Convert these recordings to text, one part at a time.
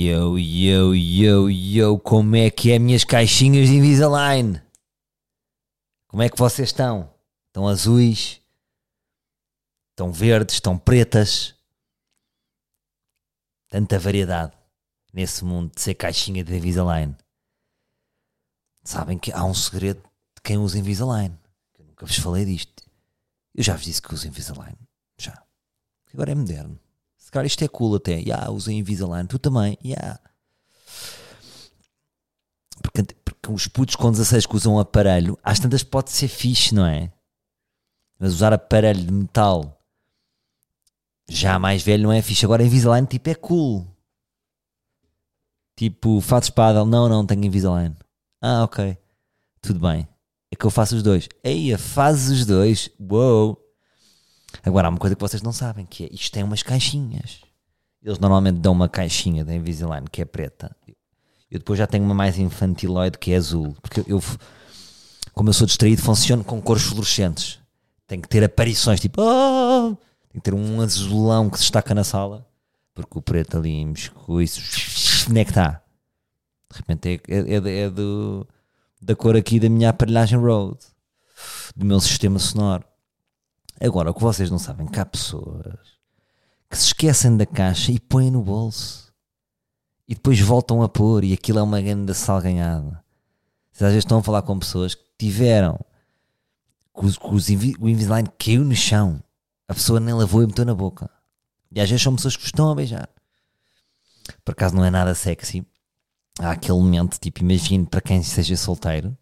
Yo, yo, yo, yo, como é que é minhas caixinhas de Invisalign? Como é que vocês estão? Estão azuis? Estão verdes? Estão pretas? Tanta variedade nesse mundo de ser caixinha de Invisalign. Sabem que há um segredo de quem usa Invisalign. Eu nunca vos falei disto. Eu já vos disse que uso Invisalign. Já. Agora é moderno. Se calhar isto é cool até. Yeah, usei Invisalign. Tu também. Yeah. Porque, porque os putos com 16 que usam aparelho, às tantas pode ser fixe, não é? Mas usar aparelho de metal já mais velho não é fixe. Agora Invisalign tipo é cool. Tipo, fazes paddle. Não, não, tenho Invisalign. Ah, ok. Tudo bem. É que eu faço os dois. Eia, fazes os dois. Uou. Agora há uma coisa que vocês não sabem, que é isto tem umas caixinhas. Eles normalmente dão uma caixinha da Invisalign que é preta. Eu depois já tenho uma mais infantiloide que é azul. Porque eu, como eu sou distraído, funciono com cores fluorescentes. Tem que ter aparições tipo. Oh! Tem que ter um azulão que se destaca na sala. Porque o preto ali, isso, onde é que está? De repente é, é, é, é do, da cor aqui da minha aparelhagem Rode. Do meu sistema sonoro. Agora, o que vocês não sabem, que há pessoas que se esquecem da caixa e põem no bolso. E depois voltam a pôr e aquilo é uma grande salganhada. Vocês às vezes estão a falar com pessoas que tiveram que, os, que os, o Invisalign caiu no chão. A pessoa nem lavou e meteu na boca. E às vezes são pessoas que estão a beijar. Por acaso não é nada sexy. Há aquele momento, tipo, imagine para quem seja solteiro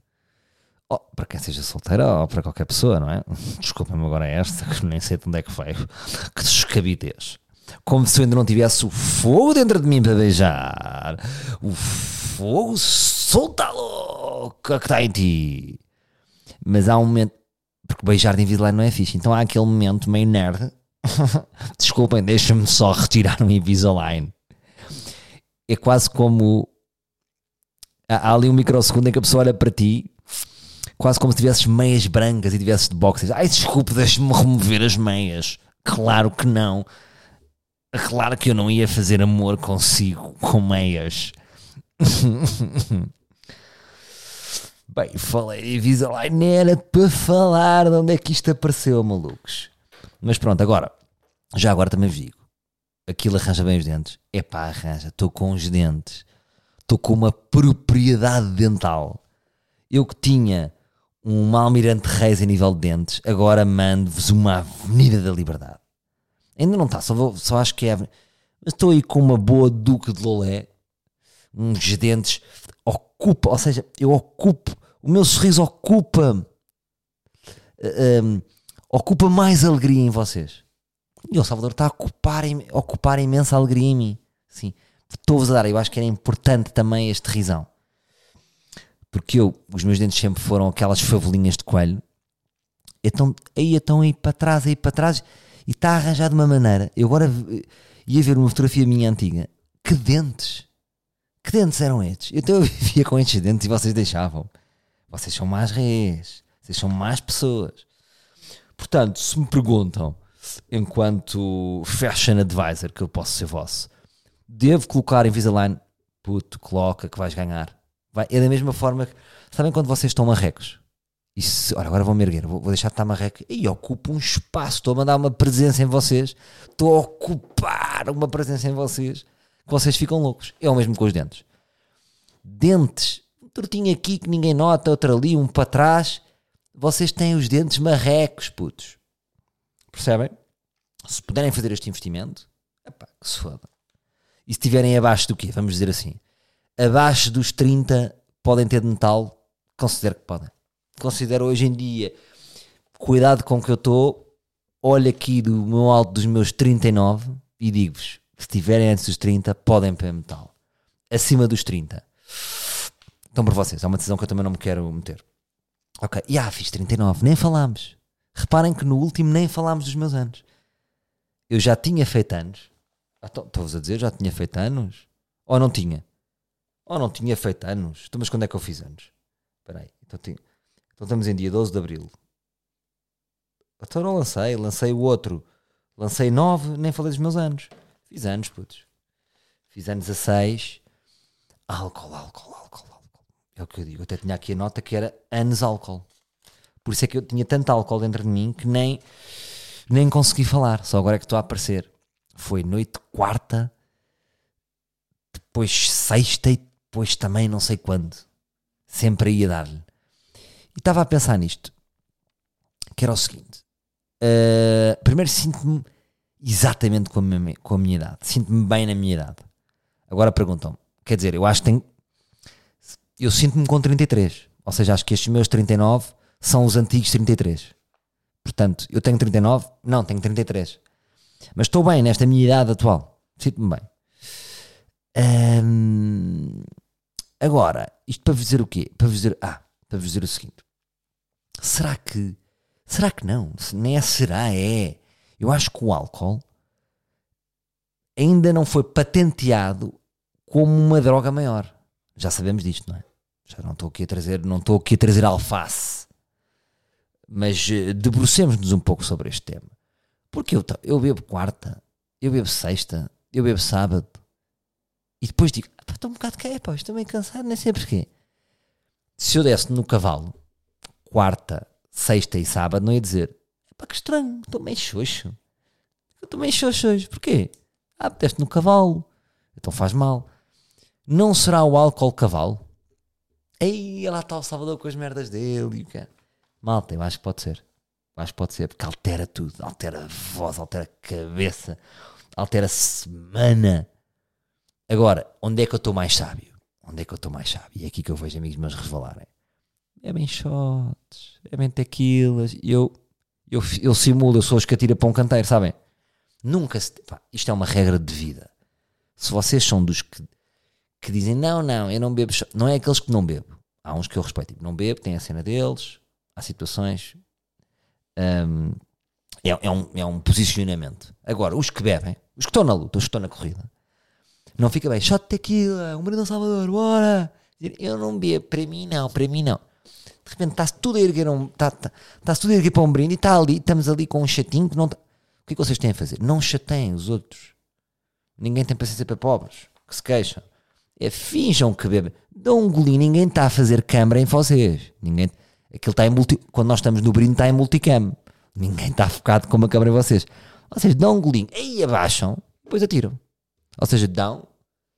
Oh, para quem seja solteira ou para qualquer pessoa, não é? Desculpem-me agora esta, que nem sei de onde é que veio. Que descabidez. Como se eu ainda não tivesse o fogo dentro de mim para beijar. O fogo solta louca que está em ti. Mas há um momento. Porque beijar de Invisalign não é fixe. Então há aquele momento meio nerd. Desculpem, deixa-me só retirar um Invisalign. É quase como. Há ali um microsegundo em que a pessoa olha para ti quase como se tivesses meias brancas e tivesses de boxers. Ai, desculpe, deixe-me remover as meias. Claro que não. Claro que eu não ia fazer amor consigo com meias. Bem, falei de Invisalign, era para falar de onde é que isto apareceu, malucos. Mas pronto, agora, já agora também digo, aquilo arranja bem os dentes. É pá, arranja, estou com os dentes, estou com uma propriedade dental. Eu que tinha um Almirante Reis a nível de dentes, agora mando-vos uma Avenida da Liberdade. Ainda não está, só, só acho que é. Mas estou aí com uma boa Duque de Lolé, uns dentes, ocupa, ou seja, eu ocupo, o meu sorriso ocupa, um, eh, ocupa mais alegria em vocês. E o Salvador está a ocupar, a ocupar imensa alegria em mim. Sim, estou-vos a dar, eu acho que era importante também este risão porque eu, os meus dentes sempre foram aquelas favolinhas de coelho, então aí estão aí para trás, aí para trás, e está arranjado de uma maneira. Eu agora ia ver uma fotografia minha antiga. Que dentes! Que dentes eram estes? Então eu vivia com estes dentes e vocês deixavam. Vocês são mais reis, vocês são mais pessoas. Portanto, se me perguntam, enquanto fashion advisor, que eu posso ser vosso, devo colocar Invisalign? Puto, coloca que vais ganhar. Vai, é da mesma forma que. Sabem quando vocês estão marrecos? E se, olha, agora vou me erguer, vou, vou deixar de estar marreco. E ocupo um espaço, estou a mandar uma presença em vocês, estou a ocupar uma presença em vocês, que vocês ficam loucos. É o mesmo com os dentes. Dentes, um tortinho aqui que ninguém nota, outro ali, um para trás. Vocês têm os dentes marrecos, putos. Percebem? Se puderem fazer este investimento, epá, que se foda. E se estiverem abaixo do quê? Vamos dizer assim abaixo dos 30 podem ter de metal? Considero que podem. Considero hoje em dia, cuidado com que eu estou, olho aqui do meu alto dos meus 39 e digo-vos: se estiverem antes dos 30, podem ter metal. Acima dos 30. Estão por vocês, é uma decisão que eu também não me quero meter. Ok, e ah, fiz 39, nem falámos. Reparem que no último nem falámos dos meus anos. Eu já tinha feito anos. Ah, estou-vos a dizer, já tinha feito anos? Ou não tinha? Ou não tinha feito anos? Então, mas quando é que eu fiz anos? Espera aí. Então, tinha... então estamos em dia 12 de Abril. Então não lancei. Lancei o outro. Lancei 9, nem falei dos meus anos. Fiz anos, putos. Fiz anos a 6. Álcool, álcool, álcool, álcool. É o que eu digo. Eu até tinha aqui a nota que era anos álcool. Por isso é que eu tinha tanto álcool dentro de mim que nem, nem consegui falar. Só agora é que estou a aparecer. Foi noite quarta, depois sexta e depois também não sei quando. Sempre ia dar-lhe. E estava a pensar nisto. Que era o seguinte. Uh, primeiro sinto-me exatamente com a minha, com a minha idade. Sinto-me bem na minha idade. Agora perguntam-me. Quer dizer, eu acho que tenho. Eu sinto-me com 33. Ou seja, acho que estes meus 39 são os antigos 33. Portanto, eu tenho 39? Não, tenho 33. Mas estou bem nesta minha idade atual. Sinto-me bem. Agora, isto para dizer o quê? Para dizer. Ah, para dizer o seguinte. Será que. Será que não? Nem é será, é. Eu acho que o álcool ainda não foi patenteado como uma droga maior. Já sabemos disto, não é? Já não estou aqui a trazer, não estou aqui a trazer alface. Mas uh, debrucemos-nos um pouco sobre este tema. Porque eu, eu bebo quarta, eu bebo sexta, eu bebo sábado. E depois digo, estou um bocado que é, pá, estou meio cansado, nem sei porquê. Se eu desse no cavalo, quarta, sexta e sábado, não ia dizer, pá, que estranho, estou meio xoxo. Eu estou meio xoxo hoje. Porquê? Ah, deste no cavalo. Então faz mal. Não será o álcool cavalo? Aí lá está o Salvador com as merdas dele e o que. Malta, eu acho que pode ser. Eu acho que pode ser, porque altera tudo. Altera a voz, altera a cabeça, altera a semana. Agora, onde é que eu estou mais sábio? Onde é que eu estou mais sábio? E é aqui que eu vejo amigos meus resvalarem. É bem shots, é bem tequilas. Eu, eu, eu simulo, eu sou os que atira para um canteiro, sabem? Nunca se. Pá, isto é uma regra de vida. Se vocês são dos que, que dizem não, não, eu não bebo, não é aqueles que não bebo. Há uns que eu respeito, tipo, não bebo, tem a cena deles, há situações. Um, é, é, um, é um posicionamento. Agora, os que bebem, os que estão na luta, os que estão na corrida, não fica bem, shot tequila, um brinde Salvador, bora! Eu não bebo, para mim não, para mim não. De repente está-se tudo a erguer um, está, está, está tudo a erguer para um brinde e está ali, estamos ali com um chatinho que não. Tá, o que é que vocês têm a fazer? Não chateiem os outros. Ninguém tem paciência para pobres que se queixam. É finjam que bebem. Dão um golinho, ninguém está a fazer câmara em vocês. Ninguém. Aquilo está em multi, quando nós estamos no brinde está em multicam. Ninguém está focado com uma câmara em vocês. Vocês dão um golinho, aí abaixam, depois atiram. Ou seja, dão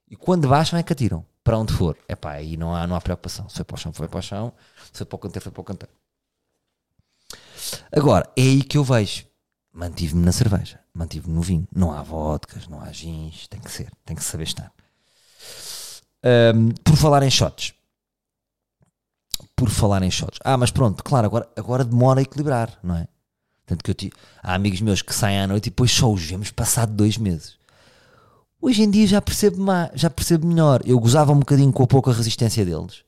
e quando baixam é que atiram. Para onde for. É pá, aí não há, não há preocupação. Se foi para o chão, foi para o chão. Se foi para o canteiro, foi para o canteiro. Agora, é aí que eu vejo. Mantive-me na cerveja mantive no vinho. Não há vodkas, não há gins, tem que ser, tem que saber estar. Um, por falar em shots. Por falar em shots. Ah, mas pronto, claro, agora, agora demora a equilibrar, não é? Tanto que eu tive, há amigos meus que saem à noite e depois só os vemos passado dois meses. Hoje em dia já percebo, já percebo melhor. Eu gozava um bocadinho com a pouca resistência deles.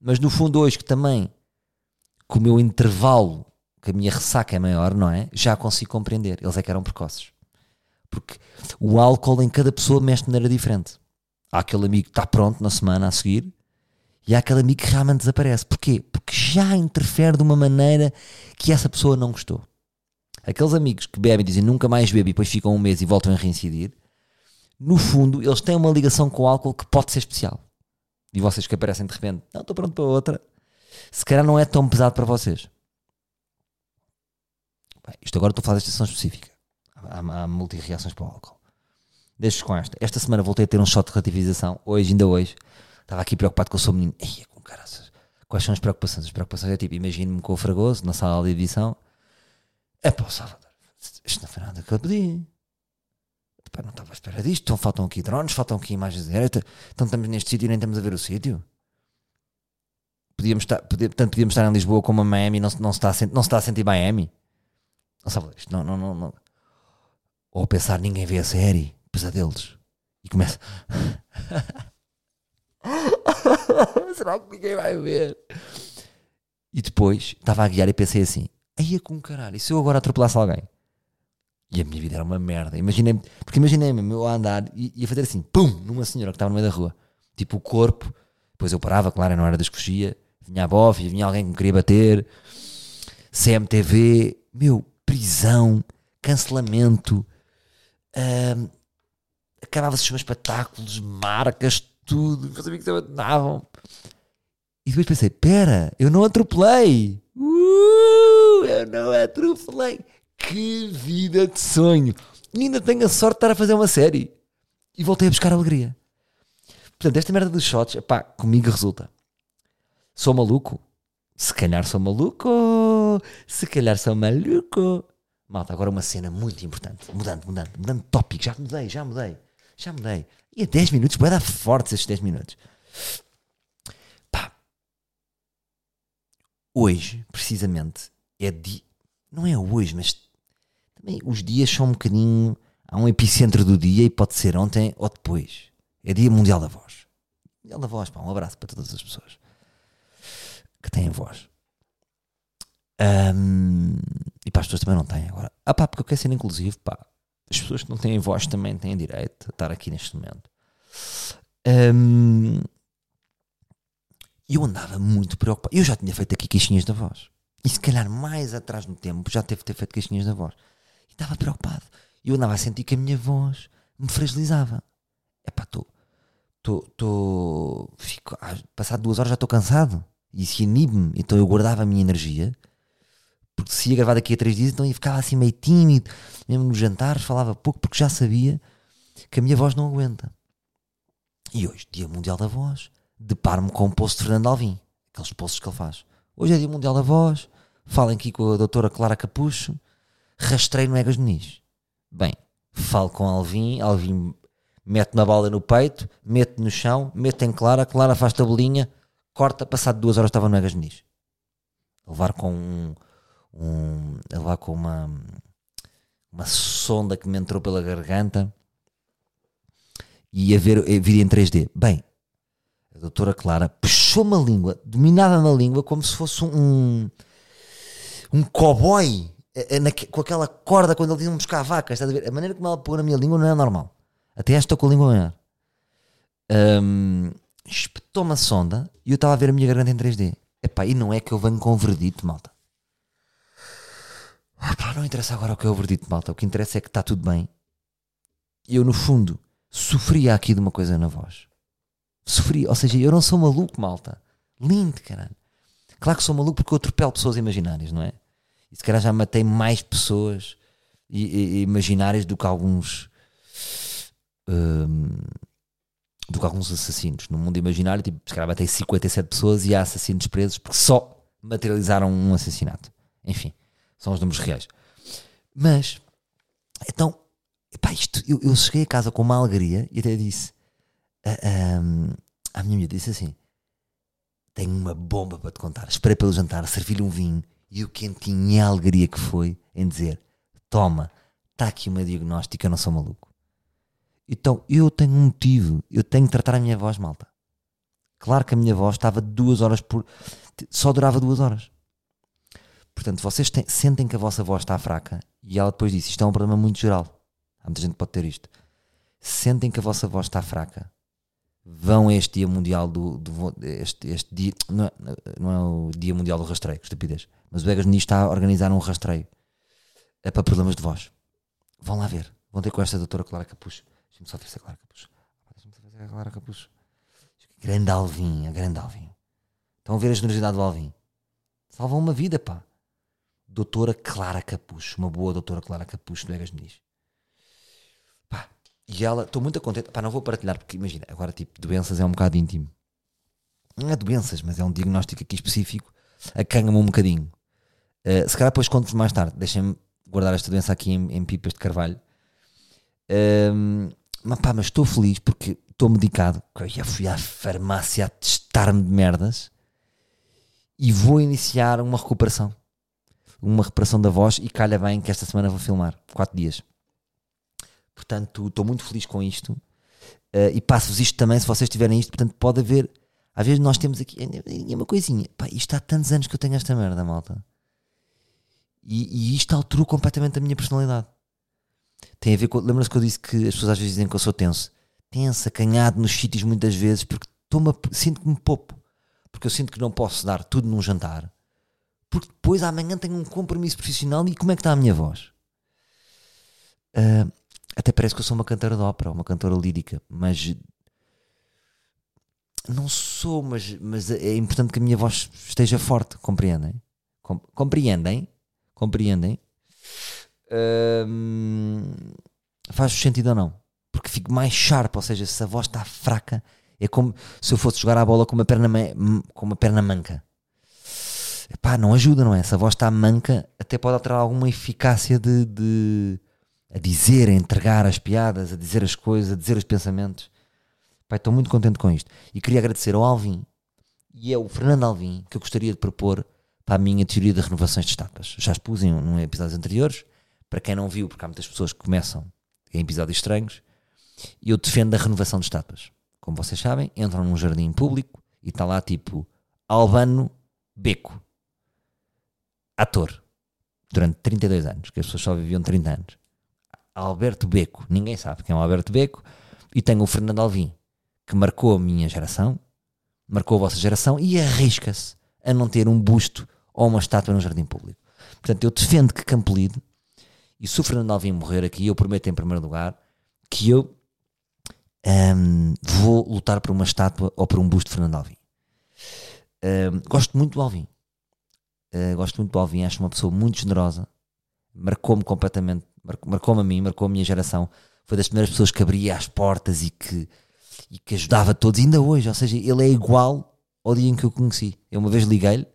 Mas no fundo, hoje que também, com o meu intervalo que a minha ressaca é maior, não é? Já consigo compreender. Eles é que eram precoces. Porque o álcool em cada pessoa mexe de maneira diferente. Há aquele amigo que está pronto na semana a seguir e há aquele amigo que realmente desaparece. Porquê? Porque já interfere de uma maneira que essa pessoa não gostou. Aqueles amigos que bebem e dizem nunca mais bebo e depois ficam um mês e voltam a reincidir, no fundo, eles têm uma ligação com o álcool que pode ser especial. E vocês que aparecem de repente, não, estou pronto para outra, se calhar não é tão pesado para vocês. Isto agora estou a falar desta sessão específica. Há, há multi-reações para o álcool. Deixo com esta. Esta semana voltei a ter um shot de relativização. Hoje, ainda hoje, estava aqui preocupado com o seu menino. Eia, com caraças. Quais são as preocupações? As preocupações é tipo, imagino-me com o Fragoso na sala de edição. É pá, Salvador, isto não foi nada que eu pedi. Epá, não estava à espera disto. Então faltam aqui drones, faltam aqui imagens diretas. Então estamos neste sítio e nem estamos a ver o sítio. Podíamos estar, podia, tanto podíamos estar em Lisboa como a Miami não, não, se está a, não se está a sentir Miami. Não sabe isto, não, não, não, não. Ou pensar ninguém vê a série, pesadelos. E começa. Será que ninguém vai ver? E depois estava a guiar e pensei assim: aí é com caralho, e se eu agora atropelasse alguém? E a minha vida era uma merda. Imaginei, porque imaginei-me eu a andar e ia fazer assim, pum, numa senhora que estava no meio da rua. Tipo o corpo, depois eu parava, claro, não era das fugia. Vinha a bofe, vinha alguém que me queria bater. CMTV, meu, prisão, cancelamento, uh, acabava-se os meus espetáculos, marcas, tudo, meus amigos abandonavam. E depois pensei: pera, eu não atropelei. Uh, eu não atropelei. Que vida de sonho. E ainda tenho a sorte de estar a fazer uma série. E voltei a buscar alegria. Portanto, esta merda dos shots, pá, comigo resulta. Sou maluco? Se calhar sou maluco. Se calhar sou maluco. Malta, agora uma cena muito importante. Mudando, mudando, mudando de tópico. Já mudei, já mudei. Já mudei. E a 10 minutos, vai dar fortes estes 10 minutos. Pá. Hoje, precisamente, é de. Não é hoje, mas também os dias são um bocadinho. Há um epicentro do dia e pode ser ontem ou depois. É Dia Mundial da Voz. Mundial da Voz, pá, um abraço para todas as pessoas que têm voz. Um, e para as pessoas também não têm agora. Ah pá, porque eu quero ser inclusivo, pá. As pessoas que não têm voz também têm direito a estar aqui neste momento. Um, eu andava muito preocupado. Eu já tinha feito aqui queixinhas da voz. E se calhar mais atrás no tempo já teve ter feito queixinhas da voz. E estava preocupado. Eu andava a sentir que a minha voz me fragilizava. É pá, estou. Estou. Passado duas horas já estou cansado. E isso inibe-me. Então eu guardava a minha energia. Porque se ia gravar daqui a três dias, então ia ficar assim meio tímido. Mesmo nos jantares falava pouco porque já sabia que a minha voz não aguenta. E hoje, Dia Mundial da Voz, deparo-me com o post de Fernando Alvim. Aqueles posts que ele faz. Hoje é Dia Mundial da Voz. Falem aqui com a doutora Clara Capucho. Rastrei no Egas Muniz. Bem, falo com Alvim. Alvim mete uma bala no peito, mete no chão, mete em Clara. Clara faz tabelinha, corta. Passado duas horas estava no Egas Muniz. Levar com um, um. Levar com uma. Uma sonda que me entrou pela garganta e a ver a vir em 3D. Bem, a doutora Clara puxou-me a língua, dominada na língua, como se fosse um um cowboy com aquela corda quando ele ia buscar vacas. A? A maneira como ela pôs na minha língua não é normal. Até esta estou com a língua maior. Um, espetou-me a sonda e eu estava a ver a minha garganta em 3D. Epá, e não é que eu venho com verdito, malta. Epá, não interessa agora o que é o verdito, malta. O que interessa é que está tudo bem. E eu, no fundo, sofria aqui de uma coisa na voz. Sofria, ou seja, eu não sou maluco, malta. Lindo, caralho. Claro que sou maluco porque eu atropelo pessoas imaginárias, não é? E se calhar já matei mais pessoas imaginárias do que alguns. Um, do que alguns assassinos. No mundo imaginário, tipo, se calhar matei 57 pessoas e há assassinos presos porque só materializaram um assassinato. Enfim, são os números reais. Mas, então, epá, isto, eu, eu, cheguei a casa com uma alegria e até disse a, a, a minha mulher disse assim: Tenho uma bomba para te contar. Esperei pelo jantar, servi-lhe um vinho e o quentinho e a alegria que foi em dizer: Toma, está aqui uma diagnóstica, eu não sou maluco. Então eu tenho um motivo, eu tenho que tratar a minha voz malta. Claro que a minha voz estava duas horas por. só durava duas horas. Portanto, vocês têm, sentem que a vossa voz está fraca e ela depois disse: Isto é um problema muito geral. Há muita gente que pode ter isto. Sentem que a vossa voz está fraca. Vão a este dia mundial do. do este, este dia. Não é, não é o dia mundial do rastreio, estupidez. Mas o Vegas Nis está a organizar um rastreio é para problemas de voz. Vão lá ver. Vão ter com esta doutora Clara Capucho. Deixa-me só se é Clara Capucho. Deixa-me só se é Clara Capucho. Grande Alvin, a grande Alvin. Estão a ver a generosidade do Alvin. Salvam uma vida, pá. Doutora Clara Capucho. Uma boa doutora Clara Capucho do Vegas Nis. Pá. E ela, estou muito contente. Pá, não vou partilhar porque imagina, agora tipo, doenças é um bocado íntimo. Não é doenças, mas é um diagnóstico aqui específico. Acanha-me um bocadinho. Uh, se calhar depois conto-vos mais tarde. Deixem-me guardar esta doença aqui em, em pipas de carvalho. Uh, mas pá, mas estou feliz porque estou medicado. Eu já fui à farmácia a testar-me de merdas e vou iniciar uma recuperação. Uma recuperação da voz e calha bem que esta semana vou filmar. quatro dias. Portanto, estou muito feliz com isto. Uh, e passo-vos isto também se vocês tiverem isto. Portanto, pode haver. Às vezes nós temos aqui. É uma coisinha. Pá, isto há tantos anos que eu tenho esta merda, malta. E, e isto alterou completamente a minha personalidade. Tem a ver com. Lembra-se que eu disse que as pessoas às vezes dizem que eu sou tenso? Tenso, acanhado nos sítios muitas vezes, porque sinto-me poupo. Porque eu sinto que não posso dar tudo num jantar. Porque depois amanhã tenho um compromisso profissional e como é que está a minha voz? Uh, até parece que eu sou uma cantora de ópera, uma cantora lírica, mas não sou, mas, mas é importante que a minha voz esteja forte, compreendem? Com, compreendem? Compreendem? Faz sentido ou não? Porque fico mais sharp, ou seja, se a voz está fraca, é como se eu fosse jogar a bola com uma perna, com uma perna manca. Epá, não ajuda, não é? Se a voz está manca, até pode alterar alguma eficácia de, de a dizer, a entregar as piadas, a dizer as coisas, a dizer os pensamentos. Pai, estou muito contente com isto. E queria agradecer ao Alvin e é o Fernando Alvin que eu gostaria de propor para a minha teoria de renovações de estátuas. Já expus em, em episódios anteriores. Para quem não viu, porque há muitas pessoas que começam em episódios estranhos, eu defendo a renovação de estátuas. Como vocês sabem, entram num jardim público e está lá tipo Albano Beco, ator, durante 32 anos, que as pessoas só viviam 30 anos. Alberto Beco, ninguém sabe quem é o Alberto Beco, e tem o Fernando Alvim, que marcou a minha geração, marcou a vossa geração e arrisca-se a não ter um busto ou uma estátua no jardim público. Portanto, eu defendo que Campolide, e se o Fernando Alvim morrer aqui, eu prometo em primeiro lugar que eu um, vou lutar por uma estátua ou por um busto de Fernando Alvim. Um, gosto muito do Alvim. Uh, gosto muito do Alvim, acho uma pessoa muito generosa. Marcou-me completamente, marcou-me a mim, marcou a minha geração. Foi das primeiras pessoas que abria as portas e que, e que ajudava todos, ainda hoje. Ou seja, ele é igual ao dia em que eu conheci. Eu uma vez liguei-lhe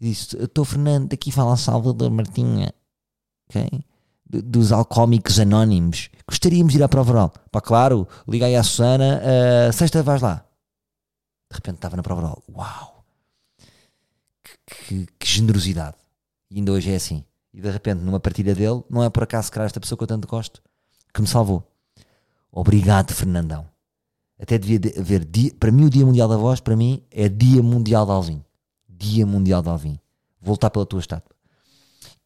e disse: Estou Fernando, daqui fala Salvador Martinha, ok? dos alcoómicos anónimos. Gostaríamos de ir à prova oral. Pá, claro, liguei à Susana, uh, sexta vais lá. De repente estava na prova oral. Uau! Que, que, que, generosidade. E ainda hoje é assim. E de repente, numa partida dele, não é por acaso que esta pessoa que eu tanto gosto que me salvou. Obrigado, Fernandão. Até devia haver dia, para mim o Dia Mundial da Voz, para mim é Dia Mundial de Alvin. Dia Mundial de Alvin. Voltar pela tua estátua.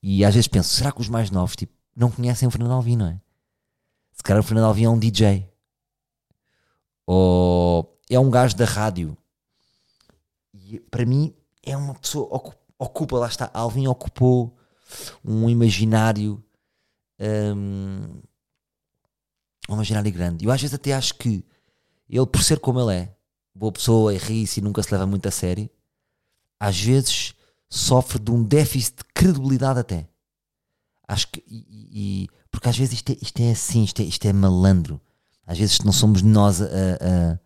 E às vezes penso, será que os mais novos, tipo, não conhecem o Fernando Alvim, não é? Se calhar o Fernando Alvim é um DJ. Ou é um gajo da rádio. E para mim é uma pessoa, ocupa, lá está, Alvin ocupou um imaginário um, um imaginário grande. Eu às vezes até acho que ele, por ser como ele é, boa pessoa, é ri-se e nunca se leva muito a sério, às vezes sofre de um déficit de credibilidade até. Acho que. E, e, porque às vezes isto é, isto é assim, isto é, isto é malandro. Às vezes não somos nós a, a,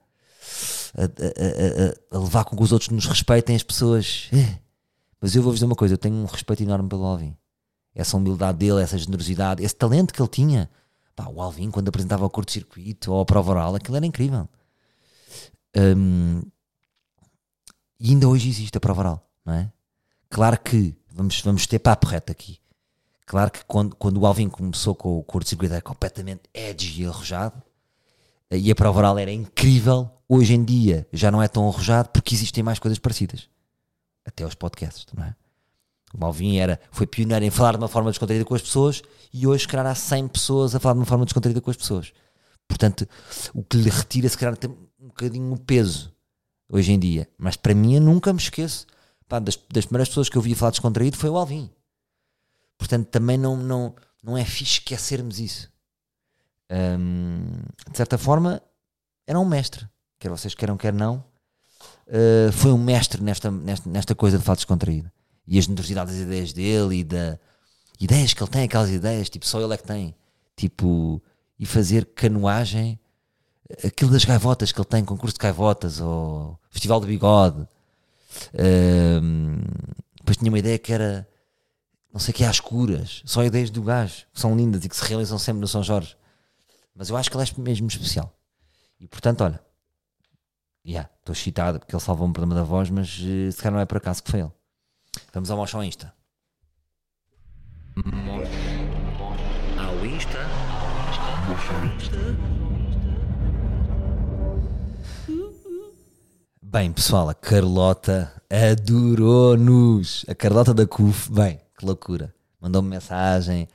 a, a, levar com que os outros nos respeitem, as pessoas. Eh. Mas eu vou-vos dizer uma coisa: eu tenho um respeito enorme pelo Alvin. Essa humildade dele, essa generosidade, esse talento que ele tinha. Pá, o Alvin, quando apresentava o curto-circuito ou a prova oral, aquilo era incrível. Um, e ainda hoje existe a prova oral, não é? Claro que vamos, vamos ter papo reto aqui. Claro que quando, quando o Alvin começou com o curto-circuito era completamente edgy e arrojado e a prova oral era incrível. Hoje em dia já não é tão arrojado porque existem mais coisas parecidas. Até os podcasts, não é? O Alvin era, foi pioneiro em falar de uma forma descontraída com as pessoas e hoje, se calhar, há 100 pessoas a falar de uma forma descontraída com as pessoas. Portanto, o que lhe retira, se calhar, um bocadinho o peso hoje em dia. Mas para mim, eu nunca me esqueço. Pá, das, das primeiras pessoas que eu vi falar descontraído foi o Alvin. Portanto, também não, não, não é fixe esquecermos isso. Um, de certa forma, era um mestre. Quer vocês queiram, quer não. Uh, foi um mestre nesta, nesta, nesta coisa de fato descontraído. E as generosidades das ideias dele e da ideias que ele tem, aquelas ideias, tipo, só ele é que tem. Tipo, e fazer canoagem, aquilo das gaivotas que ele tem, concurso de gaivotas, ou festival de bigode. Uh, depois tinha uma ideia que era não sei o que às curas, só ideias do gajo, que são lindas e que se realizam sempre no São Jorge. Mas eu acho que ele é mesmo especial. E portanto, olha, estou yeah, excitado porque ele salvou um problema da voz, mas uh, se calhar não é por acaso que foi ele. Vamos ao Mosh ao Insta. Ao Insta. Ao Insta. Bem, pessoal, a Carlota adorou-nos. A Carlota da CUF, bem, que loucura. Mandou-me mensagem.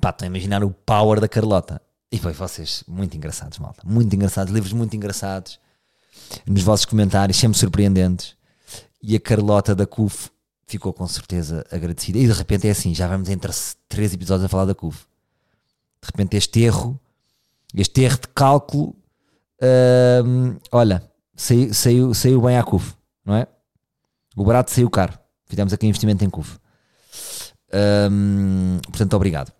Pá, estão a imaginar o power da Carlota. E foi vocês muito engraçados, malta. Muito engraçados, livros muito engraçados. Nos vossos comentários, sempre surpreendentes. E a Carlota da CUF ficou com certeza agradecida. E de repente é assim, já vamos entre três episódios a falar da CUF. De repente este erro Este erro de cálculo, hum, olha, saiu, saiu, saiu bem à CUF, não é? O barato saiu caro. Fizemos aqui investimento em CUF. Hum, portanto, obrigado.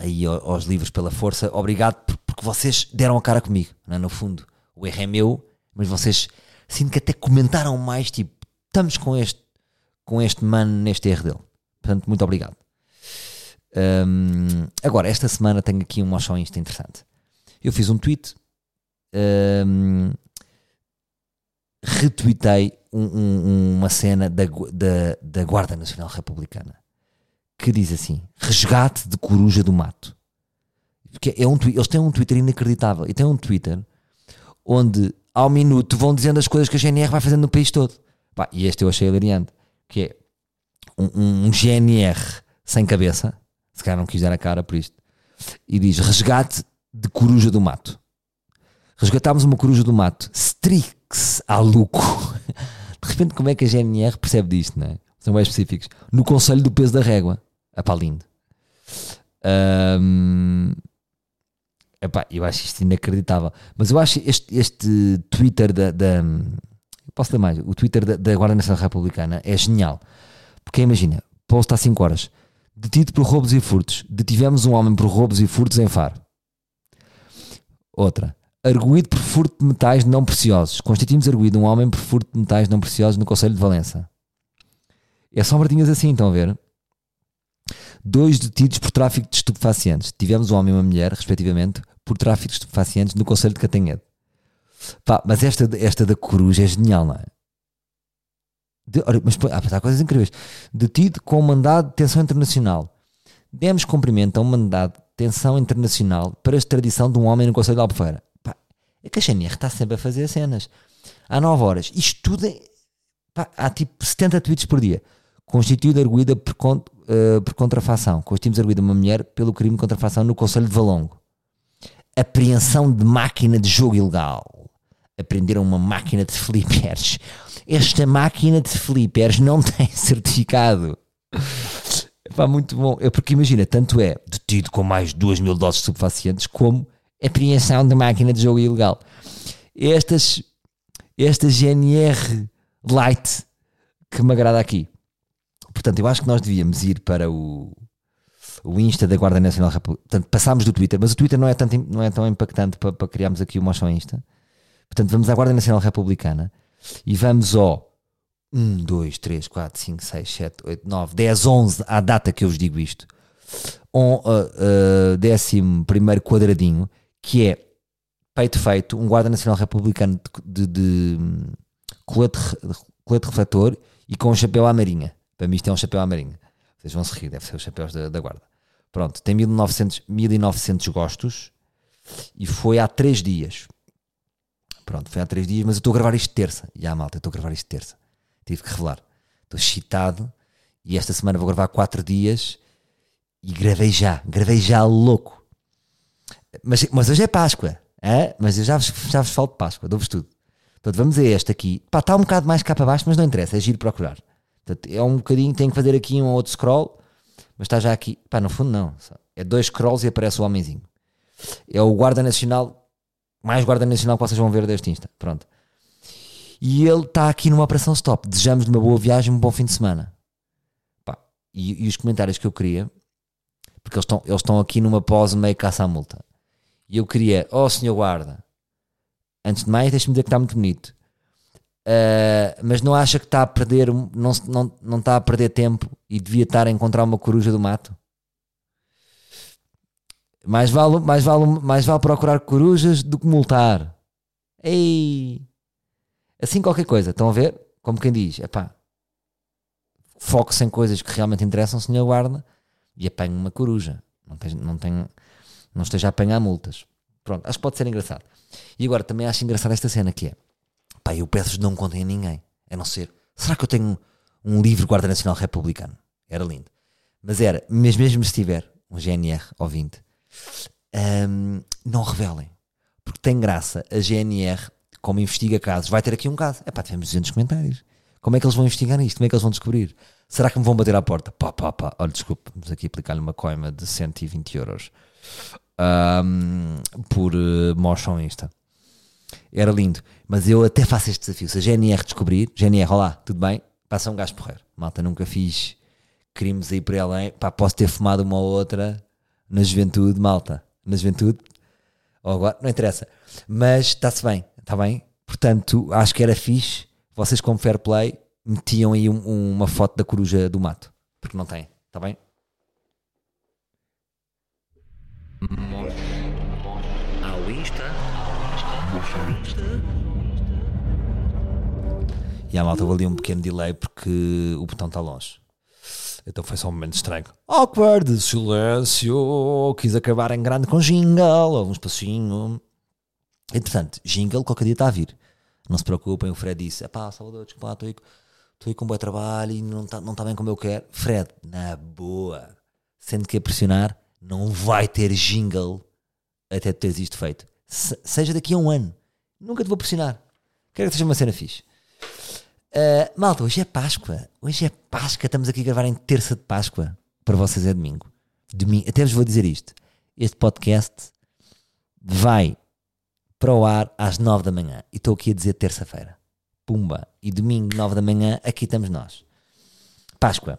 Aí aos livros pela força, obrigado porque vocês deram a cara comigo, é? no fundo. O erro é meu, mas vocês sinto que até comentaram mais, tipo, estamos com este, com este mano neste erro dele. Portanto, muito obrigado. Um, agora, esta semana tenho aqui um motion isto interessante. Eu fiz um tweet, um, retweetei um, um, uma cena da, da, da Guarda Nacional Republicana que diz assim: resgate de coruja do mato. Porque é um, eles têm um Twitter inacreditável e têm um Twitter onde ao minuto vão dizendo as coisas que a GNR vai fazendo no país todo. Pá, e este eu achei hilariante, que é um, um, GNR sem cabeça, se calhar não quis dar a cara por isto, e diz resgate de coruja do mato. Resgatámos uma coruja do mato, Strix a Luco. De repente, como é que a GNR percebe disto, não é? São bem específicos. No Conselho do Peso da Régua. A pá, lindo. Um, epá, eu acho isto inacreditável. Mas eu acho este, este Twitter da, da posso ler mais? O Twitter da, da Guarda Nacional Republicana é genial. Porque imagina, posto há 5 horas. Detido por roubos e furtos. Detivemos um homem por roubos e furtos em Faro. Outra. Arguído por furto de metais não preciosos. Constituímos arguído um homem por furto de metais não preciosos no Conselho de Valença. É só martinhas assim, estão a ver? Dois detidos por tráfico de estupefacientes. Tivemos um homem e uma mulher, respectivamente, por tráfico de estupefacientes no Conselho de Catanhedo. Pá, mas esta, esta da coruja é genial, não é? De, mas ah, há coisas incríveis. Detido com mandado de detenção internacional. Demos cumprimento a um mandado de detenção internacional para a extradição de um homem no Conselho de Albufeira. Pá, é a XNR está sempre a fazer cenas. Há 9 horas. Isto tudo é, pá, há tipo 70 tweets por dia. Constituída arguída por, uh, por contrafação. Constituímos arguída uma mulher pelo crime de contrafação no Conselho de Valongo. Apreensão de máquina de jogo ilegal aprenderam uma máquina de flippers. Esta máquina de flippers não tem certificado. Pá, muito bom. É porque imagina, tanto é detido com mais de 2 mil doses subfacientes como apreensão de máquina de jogo ilegal. Estas, esta GNR Light que me agrada aqui. Portanto, eu acho que nós devíamos ir para o, o Insta da Guarda Nacional Portanto, passámos do Twitter, mas o Twitter não é, tanto, não é tão impactante para, para criarmos aqui o Motion Insta. Portanto, vamos à Guarda Nacional Republicana e vamos ao 1, 2, 3, 4, 5, 6, 7, 8, 9, 10, 11, à data que eu vos digo isto, um, uh, uh, décimo primeiro quadradinho, que é peito feito, um Guarda Nacional Republicano de, de, de colete, colete refletor e com um chapéu à marinha. Para mim isto é um chapéu à marinha. Vocês vão se rir, deve ser os chapéus da, da guarda. Pronto, tem 1900, 1900 gostos e foi há 3 dias. Pronto, foi há três dias, mas eu estou a gravar isto terça. Já, malta, estou a gravar isto terça. Tive que revelar. Estou excitado e esta semana vou gravar quatro dias e gravei já. Gravei já louco. Mas, mas hoje é Páscoa. É? Mas eu já vos, já vos falo de Páscoa, dou-vos tudo. Portanto, vamos a este aqui. Pá, está um bocado mais cá para baixo, mas não interessa, é giro procurar. Portanto, é um bocadinho, tenho que fazer aqui um ou outro scroll, mas está já aqui. Pá, no fundo não. É dois scrolls e aparece o homenzinho. É o Guarda Nacional mais guarda nacional que vocês vão ver deste Insta. Pronto. E ele está aqui numa operação stop. Desejamos uma boa viagem, um bom fim de semana. Pá, e, e, os comentários que eu queria, porque eles estão eles aqui numa pose meio caça à multa. E eu queria, oh senhor guarda, antes de mais, deixe-me dizer que está muito bonito. Uh, mas não acha que está a perder, não, não, não está a perder tempo e devia estar a encontrar uma coruja do mato? Mais vale, mais, vale, mais vale procurar corujas do que multar. Ei! Assim qualquer coisa, estão a ver? Como quem diz, epá, foque-se em coisas que realmente interessam, senhor guarda, e apanhe uma coruja. Não, tem, não, tem, não esteja a apanhar multas. Pronto, acho que pode ser engraçado. E agora também acho engraçada esta cena que é, pá, eu peço não contem a ninguém, a não ser, será que eu tenho um livro Guarda Nacional Republicano? Era lindo. Mas era, mesmo, mesmo se tiver um GNR ouvinte, um, não revelem. Porque tem graça. A GNR, como investiga casos, vai ter aqui um caso. É pá, tivemos 200 comentários. Como é que eles vão investigar isto? Como é que eles vão descobrir? Será que me vão bater à porta? Pá, pá, pá. Olha, desculpe, vamos aqui aplicar-lhe uma coima de 120 euros. ahm, por uh, motion Insta. Era lindo. Mas eu até faço este desafio. Se a GNR descobrir, GNR, olá, tudo bem? Passa um gajo porreiro. Malta, nunca fiz crimes aí por além. Pá, posso ter fumado uma ou outra na juventude, malta. Na juventude, ou agora, não interessa. Mas está-se bem, está bem? Portanto, acho que era fixe. Vocês, como fair play, metiam aí um- uma foto da coruja do mato. Porque não tem, está bem? E a malta houve ali um pequeno delay porque o botão está longe. Então foi só um momento estranho. Awkward, silêncio. Quis acabar em grande com jingle. Um espacinho. Entretanto, jingle qualquer dia está a vir. Não se preocupem, o Fred disse: pá, Salvador, desculpa, estou aí, aí com um bom trabalho e não está não tá bem como eu quero. Fred, na boa. Sendo que a pressionar, não vai ter jingle até teres isto feito. Se- seja daqui a um ano. Nunca te vou pressionar. Quero que seja uma cena fixe. Uh, malta, hoje é Páscoa. Hoje é Páscoa. Estamos aqui a gravar em terça de Páscoa. Para vocês é domingo. domingo. Até vos vou dizer isto. Este podcast vai para o ar às nove da manhã. E estou aqui a dizer terça-feira. Pumba. E domingo, nove da manhã, aqui estamos nós. Páscoa.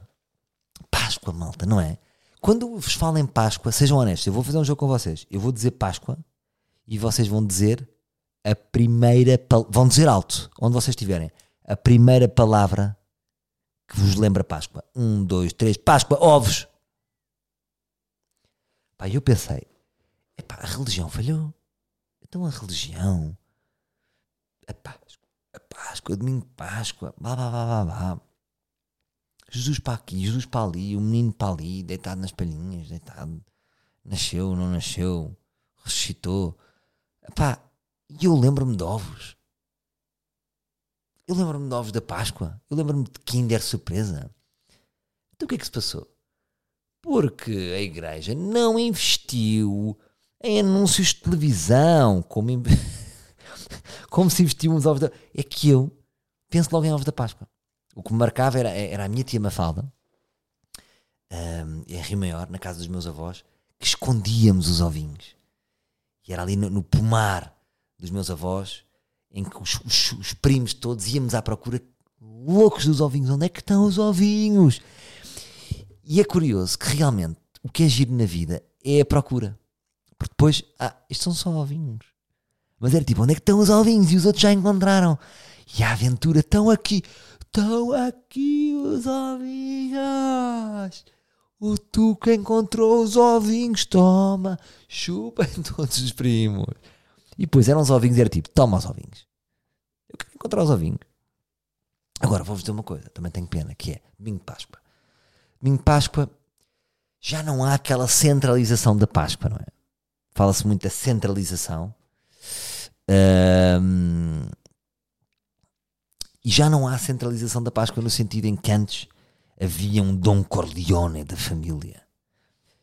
Páscoa, malta, não é? Quando vos falo em Páscoa, sejam honestos, eu vou fazer um jogo com vocês. Eu vou dizer Páscoa e vocês vão dizer a primeira. Vão dizer alto, onde vocês estiverem. A primeira palavra que vos lembra Páscoa. Um, dois, três. Páscoa, ovos. Pá, eu pensei, epá, a religião falhou. Então a religião, a Páscoa, a Páscoa, domingo de Páscoa, blá blá blá blá blá. Jesus para aqui, Jesus para ali, o menino para ali, deitado nas palhinhas, deitado. Nasceu, não nasceu, ressuscitou. Epá, e eu lembro-me de ovos. Eu lembro-me de ovos da Páscoa. Eu lembro-me de Kinder Surpresa. Então o que é que se passou? Porque a igreja não investiu em anúncios de televisão, como, in- como se investiu nos ovos da... É que eu penso logo em ovos da Páscoa. O que me marcava era, era a minha tia Mafalda, ahm, em Rio Maior, na casa dos meus avós, que escondíamos os ovinhos. E era ali no, no pomar dos meus avós, em que os, os- os primos todos íamos à procura loucos dos ovinhos. Onde é que estão os ovinhos? E é curioso que realmente o que é giro na vida é a procura. Porque depois, ah, estes são só ovinhos. Mas era tipo, onde é que estão os ovinhos? E os outros já encontraram. E a aventura, estão aqui. Estão aqui os ovinhos. O Tuca encontrou os ovinhos. Toma, chupem todos os primos. E depois eram os ovinhos e era tipo, toma os ovinhos. Eu quero encontrar os ovinhos. Agora vou-vos dizer uma coisa, também tenho pena, que é de Páscoa. De Páscoa já não há aquela centralização da Páscoa, não é? Fala-se muito da centralização. Ahm, e já não há centralização da Páscoa no sentido em que antes havia um Dom Corleone da família.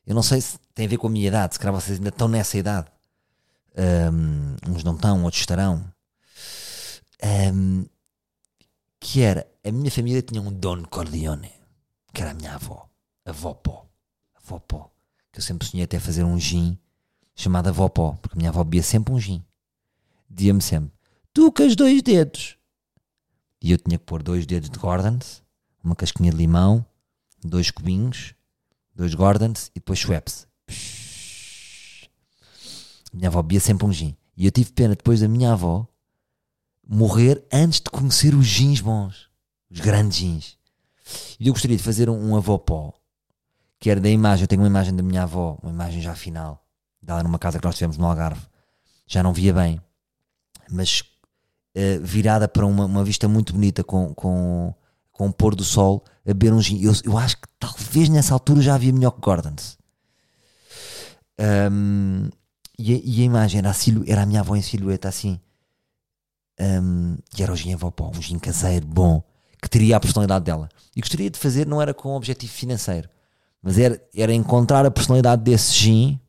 Eu não sei se tem a ver com a minha idade, se calhar vocês ainda estão nessa idade. Ahm, uns não estão, outros estarão. Ahm, que era, a minha família tinha um Don Corleone, que era a minha avó, a avó Pó, a avó Pó, que eu sempre sonhei até fazer um gin chamado avó Pó, porque a minha avó bebia sempre um gin. Dizia-me sempre, tu com os dois dedos. E eu tinha que pôr dois dedos de Gordons, uma casquinha de limão, dois cubinhos, dois Gordons e depois Schweppes. Psh. Minha avó bebia sempre um gin. E eu tive pena depois da minha avó morrer antes de conhecer os gins bons, os grandes gins. E eu gostaria de fazer um, um avó pó, que era da imagem. Eu tenho uma imagem da minha avó, uma imagem já final, dela numa casa que nós tivemos no Algarve. Já não via bem, mas eh, virada para uma, uma vista muito bonita com, com, com o pôr do sol a beber um gin. Eu, eu acho que talvez nessa altura já havia melhor que Gordons. Ahm, e, e a imagem era a, era a minha avó em silhueta assim. Ahm, e era o gin avó pó, um gin caseiro bom, que teria a personalidade dela. E gostaria de fazer, não era com objetivo financeiro, mas era, era encontrar a personalidade desse gin,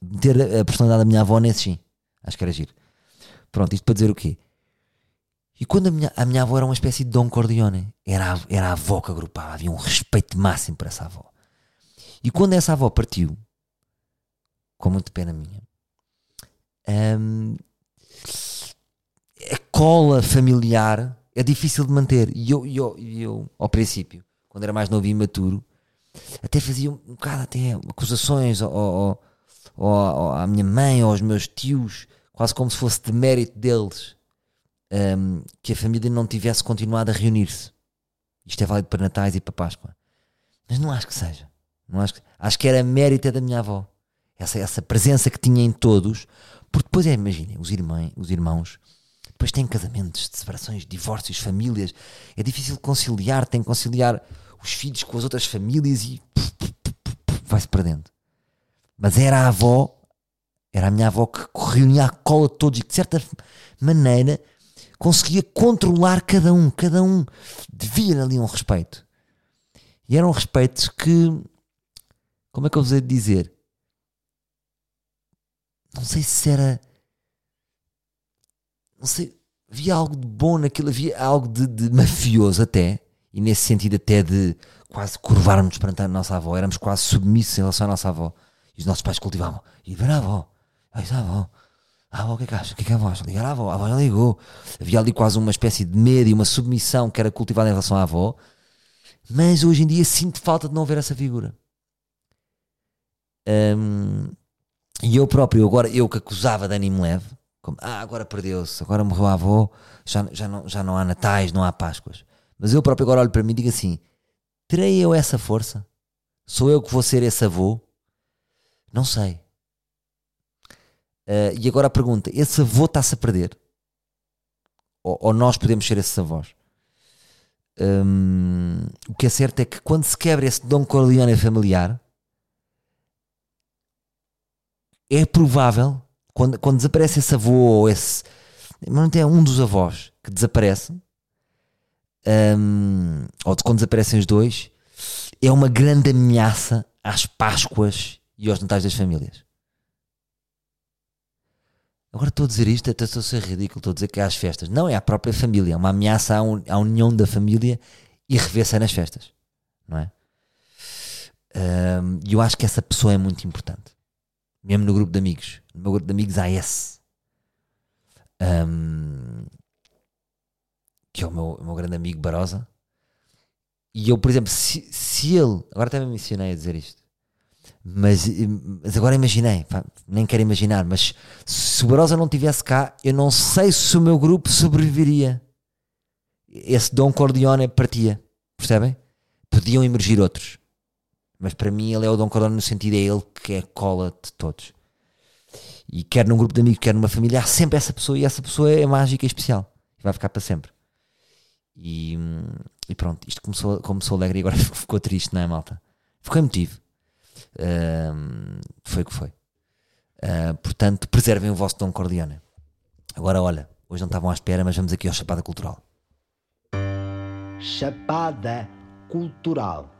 meter a- a personalidade da minha avó nesse gin. Acho que era giro. Pronto, isto para dizer o quê? E quando a minha, a minha avó era uma espécie de Dom Corleone, era a, era a avó que agrupava, havia um respeito máximo para essa avó. E quando essa avó partiu, com muita pena minha. Ahm, a cola familiar é difícil de manter. E eu, eu, eu, ao princípio, quando era mais novo e imaturo, até fazia um, um bocado até acusações ao, ao- ao- à minha mãe aos meus tios, quase como se fosse de mérito deles ahm, que a família não tivesse continuado a reunir-se. Isto é válido para Natais e para Páscoa. Mas não acho que seja. Não acho, que, acho que era mérito da minha avó. Essa, essa presença que tinha em todos. Porque depois, é, imaginem, os, os irmãos depois têm casamentos, separações, divórcios, famílias. É difícil conciliar, tem que conciliar os filhos com as outras famílias e vai-se perdendo. Mas era a avó, era a minha avó que reunia a cola de todos e que de certa maneira conseguia controlar cada um. Cada um devia ali um respeito. E eram respeitos que, como é que eu vos de dizer? Não sei se era. Não sei. Havia algo de bom naquilo, havia algo de, de mafioso até, e nesse sentido até de quase curvarmos perante a nossa avó, éramos quase submissos em relação à nossa avó. E os nossos pais cultivavam. E ver a avó, está a avó, a avó o que é que acha? O que é que a avó acha? Ligar avó, a avó já ligou. Havia ali quase uma espécie de medo e uma submissão que era cultivada em relação à avó, mas hoje em dia sinto falta de não ver essa figura. Hum, e eu próprio, agora eu que acusava de ânimo leve, como, ah, agora perdeu-se, agora morreu a avó, já, já, não, já não há natais, não há páscoas. Mas eu próprio agora olho para mim e digo assim: terei eu essa força? Sou eu que vou ser esse avô? Não sei. Ah, e agora a pergunta: esse avô está-se a perder? Ou, ou nós podemos ser esses avós? Hum, o que é certo é que quando se quebra esse Dom Corleone familiar, é provável, quando, quando desaparece esse avô ou esse. Mas tem um dos avós que desaparece, hum, ou de quando desaparecem os dois, é uma grande ameaça às Páscoas e aos Natais das famílias. Agora estou a dizer isto, até estou a ser ridículo, estou a dizer que é às festas. Não, é à própria família, é uma ameaça à, un- à união da família e rever-se nas festas, não é? Hum, E eu acho que essa pessoa é muito importante mesmo no grupo de amigos. No meu grupo de amigos esse. Ahm, que é o meu, o meu grande amigo Barosa. E eu, por exemplo, se, se ele. Agora até me mencionei a dizer isto. Mas, mas agora imaginei, pá, nem quero imaginar, mas se o Barosa não estivesse cá, eu não sei se o meu grupo sobreviveria. Esse Dom Corleone partia, percebem? Podiam emergir outros. Mas para mim ele é o Dom Corleone no sentido é ele que é a cola de todos. E quer num grupo de amigos, quer numa família, há sempre essa pessoa e essa pessoa é mágica e especial. E vai ficar para sempre. E, e pronto, isto começou, começou alegre e agora ficou triste, não é, malta? Ficou emotivo. Hum, foi o que foi. Ah, portanto, preservem o vosso Dom Corleone. Agora, olha, hoje não estavam à espera, mas vamos aqui ao Chapada Cultural. Chapada cultural.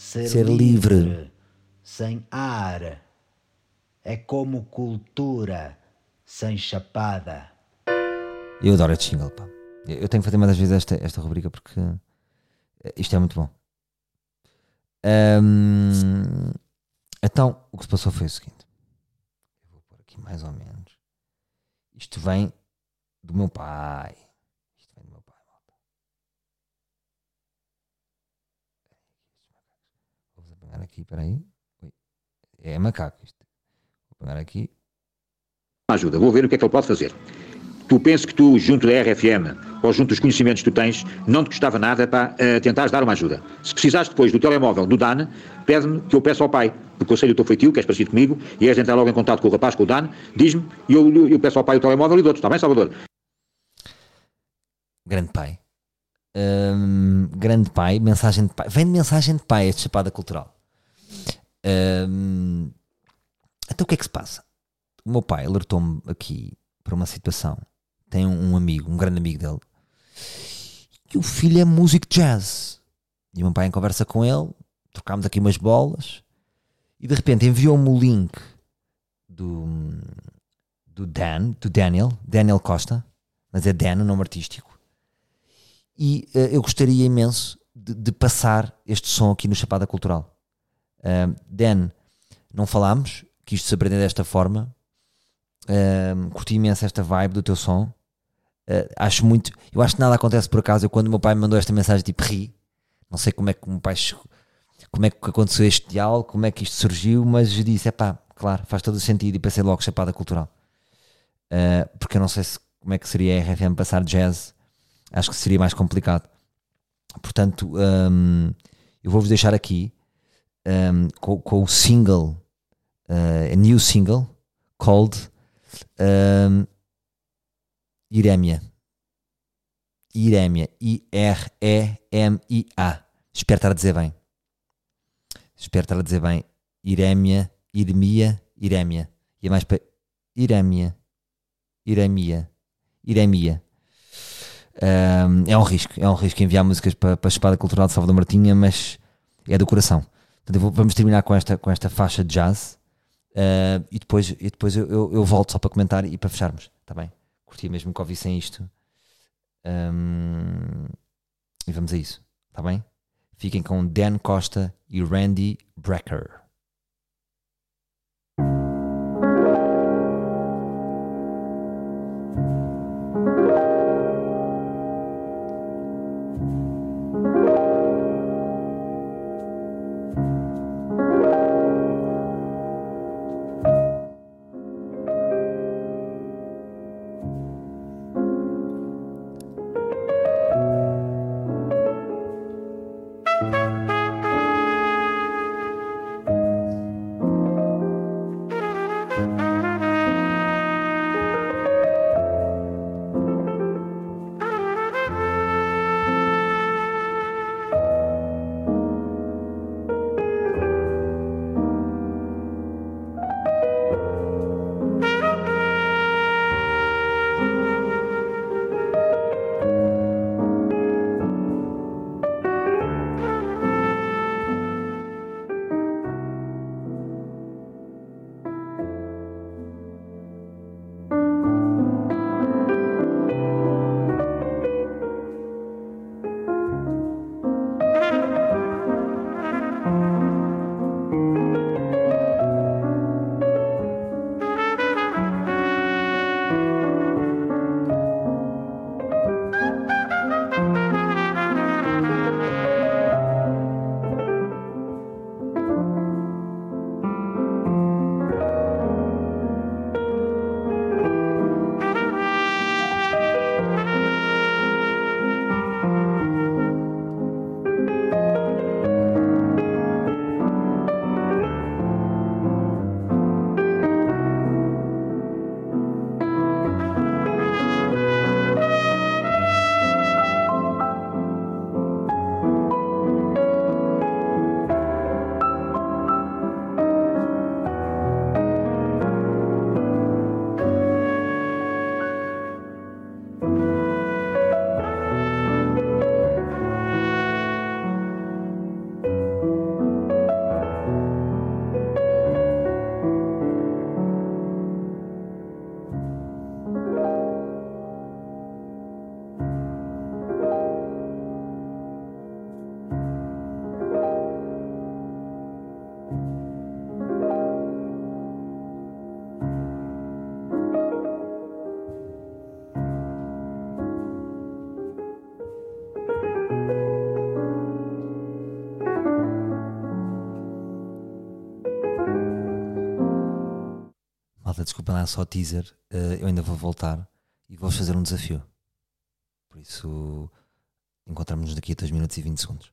Ser, Ser livre. Sem ar. É como cultura sem chapada. Eu adoro este jingle, pá. Eu tenho que fazer mais às vezes esta, esta rubrica porque isto é muito bom. Ahm, então, o que se passou foi o seguinte. Eu vou pôr aqui mais ou menos. Isto vem do meu pai. Isto vem do meu pai, malta. Vou apanhar aqui, peraí. É macaco isto. Vou pegar aqui. ajuda, vou ver o que é que ele pode fazer. Tu penso que tu, junto da RFM, ou junto dos conhecimentos que tu tens, não te custava nada para eh, tentares dar uma ajuda. Se precisares depois do telemóvel do Dan, pede-me que eu peço ao pai, porque eu sei do teu feitio, que és parecido comigo, e és entrar logo em contato com o rapaz, com o Dan, diz-me, e eu, eu peço ao pai o telemóvel e dou-te. Está bem, Salvador? Grande pai. Hum, grande pai, mensagem de pai. Vem de mensagem de pai, este chapada cultural. Hum, então o que é que se passa? O meu pai alertou-me aqui para uma situação. Tem um, um amigo, um grande amigo dele, e o filho é músico de jazz. E o meu pai em conversa com ele, trocámos aqui umas bolas, e de repente enviou-me o link do, do Dan, do Daniel, Daniel Costa, mas é Dan o nome artístico e eh, eu gostaria imenso de, de passar este som aqui no Chapada Cultural. Uh, Dan, não falámos, quis te aprender desta forma. Ahm, curti imenso esta vibe do teu som. Ah, acho muito. Eu acho que nada acontece por acaso. Eu, quando o meu pai me mandou esta mensagem, tipo, ri. Não sei como é que o meu pai como é que aconteceu este diálogo, como é que isto surgiu, mas disse: é pá, claro, faz todo o sentido. E pensei logo, chapada cultural. Ah, porque eu não sei se, como é que seria a RFM passar jazz. Acho que seria mais complicado. Portanto, ahm, eu vou-vos deixar aqui ahm, com, com o single, ah, a new single, called um, Irémia. Irémia. I-R-E-M-I-A. Espero estar a dizer bem. Espero estar a dizer bem. Irémia, Iremia, Irémia. E é mais para Irémia. Irémia. Irémia. Um, é um risco, é um risco enviar músicas para, para a Espada Cultural de Salvador Martinha, mas é do coração. Portanto, vou- vamos terminar com esta, com esta faixa de jazz. Uh, e depois, e depois eu, eu, eu volto só para comentar e para fecharmos, está bem? Curti mesmo que ouvissem isto. Um, e vamos a isso, está bem? Fiquem com Dan Costa e Randy Brecker. Só teaser. eh, eu ainda vou voltar e vou fazer um desafio. Por isso, encontramos-nos daqui a 2 minutos e 20 segundos.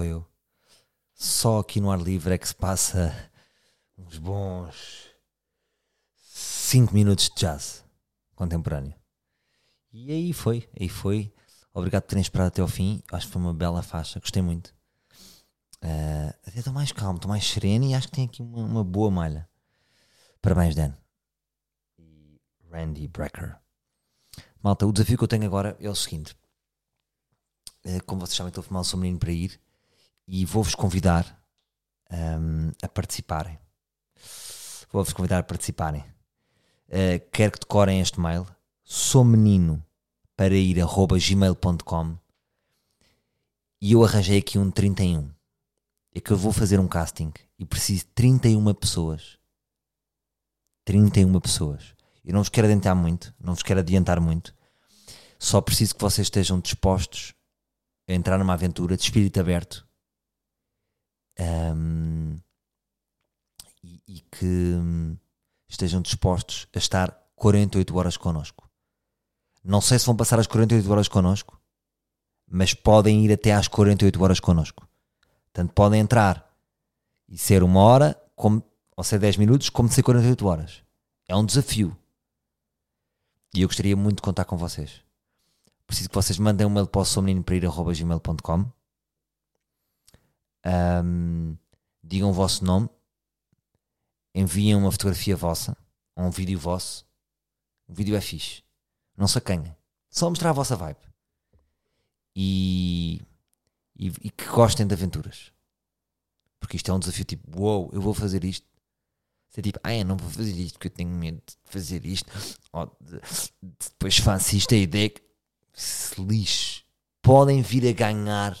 Só eu. Só aqui no ar livre é que se passa uns bons 5 minutos de jazz contemporâneo. E aí foi, aí foi. Obrigado por terem esperado até ao fim. Acho que foi uma bela faixa, gostei muito. Uh, até estou mais calmo, estou mais sereno e acho que tem aqui uma, uma boa malha. Parabéns, Dan. E Randy Brecker. Malta, o desafio que eu tenho agora é o seguinte: uh, como vocês sabem, estou a filmar o Sou Menino para ir e vou-vos convidar um, a participarem. Vou-vos convidar a participarem. Uh, quero que decorem este mail: sou menino para ir arroba gmail.com e eu arranjei aqui um 31 é que eu vou fazer um casting e preciso de 31 pessoas. 31 pessoas. Eu não vos quero adiantar muito, não vos quero adiantar muito. Só preciso que vocês estejam dispostos a entrar numa aventura de espírito aberto um, e, e, que estejam dispostos a estar 48 horas connosco. Não sei se vão passar as 48 horas connosco, mas podem ir até às 48 horas connosco. Portanto, podem entrar e ser uma hora, como, ou ser 10 minutos, como ser 48 horas. É um desafio. E eu gostaria muito de contar com vocês. Preciso que vocês mandem um mail para o sommenino.gmail.com um, digam o vosso nome, enviem uma fotografia vossa, ou um vídeo vosso. O vídeo é fixe. Não se acanhem. Só mostrar a vossa vibe. E e, e que gostem de aventuras. Porque isto é um desafio tipo, uou, wow, eu vou fazer isto. É tipo, ah, eu não vou fazer isto porque eu tenho medo de fazer isto. Ou de, de, depois faço isto, a ideia que se lixe. Podem vir a ganhar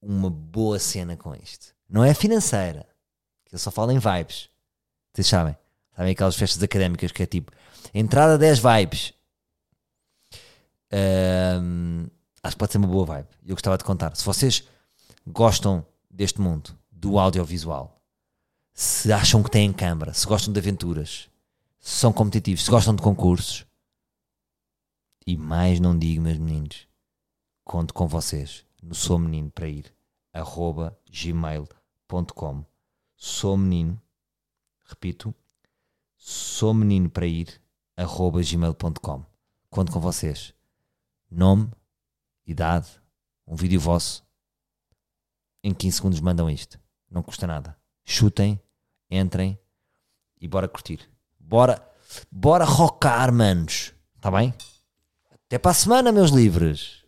uma boa cena com isto. Não é financeira, que eu só falo em vibes. Vocês sabem? Sabem aquelas festas académicas que é tipo, entrada 10 vibes. Um, acho que pode ser uma boa vibe. Eu gostava de contar. Se vocês gostam deste mundo, do audiovisual, se acham que têm câmara, se gostam de aventuras, se são competitivos, se gostam de concursos, e mais não digo, meus meninos, conto com vocês no Sou Menino para ir, arroba gmail.com. Sou menino, repito, sou menino para ir, arroba gmail.com. Conto com vocês. Nome, idade, um vídeo vosso, em 15 segundos mandam isto. Não custa nada. Chutem, entrem e bora curtir. Bora, bora rocar, manos. Está bem? Até para a semana, meus livres.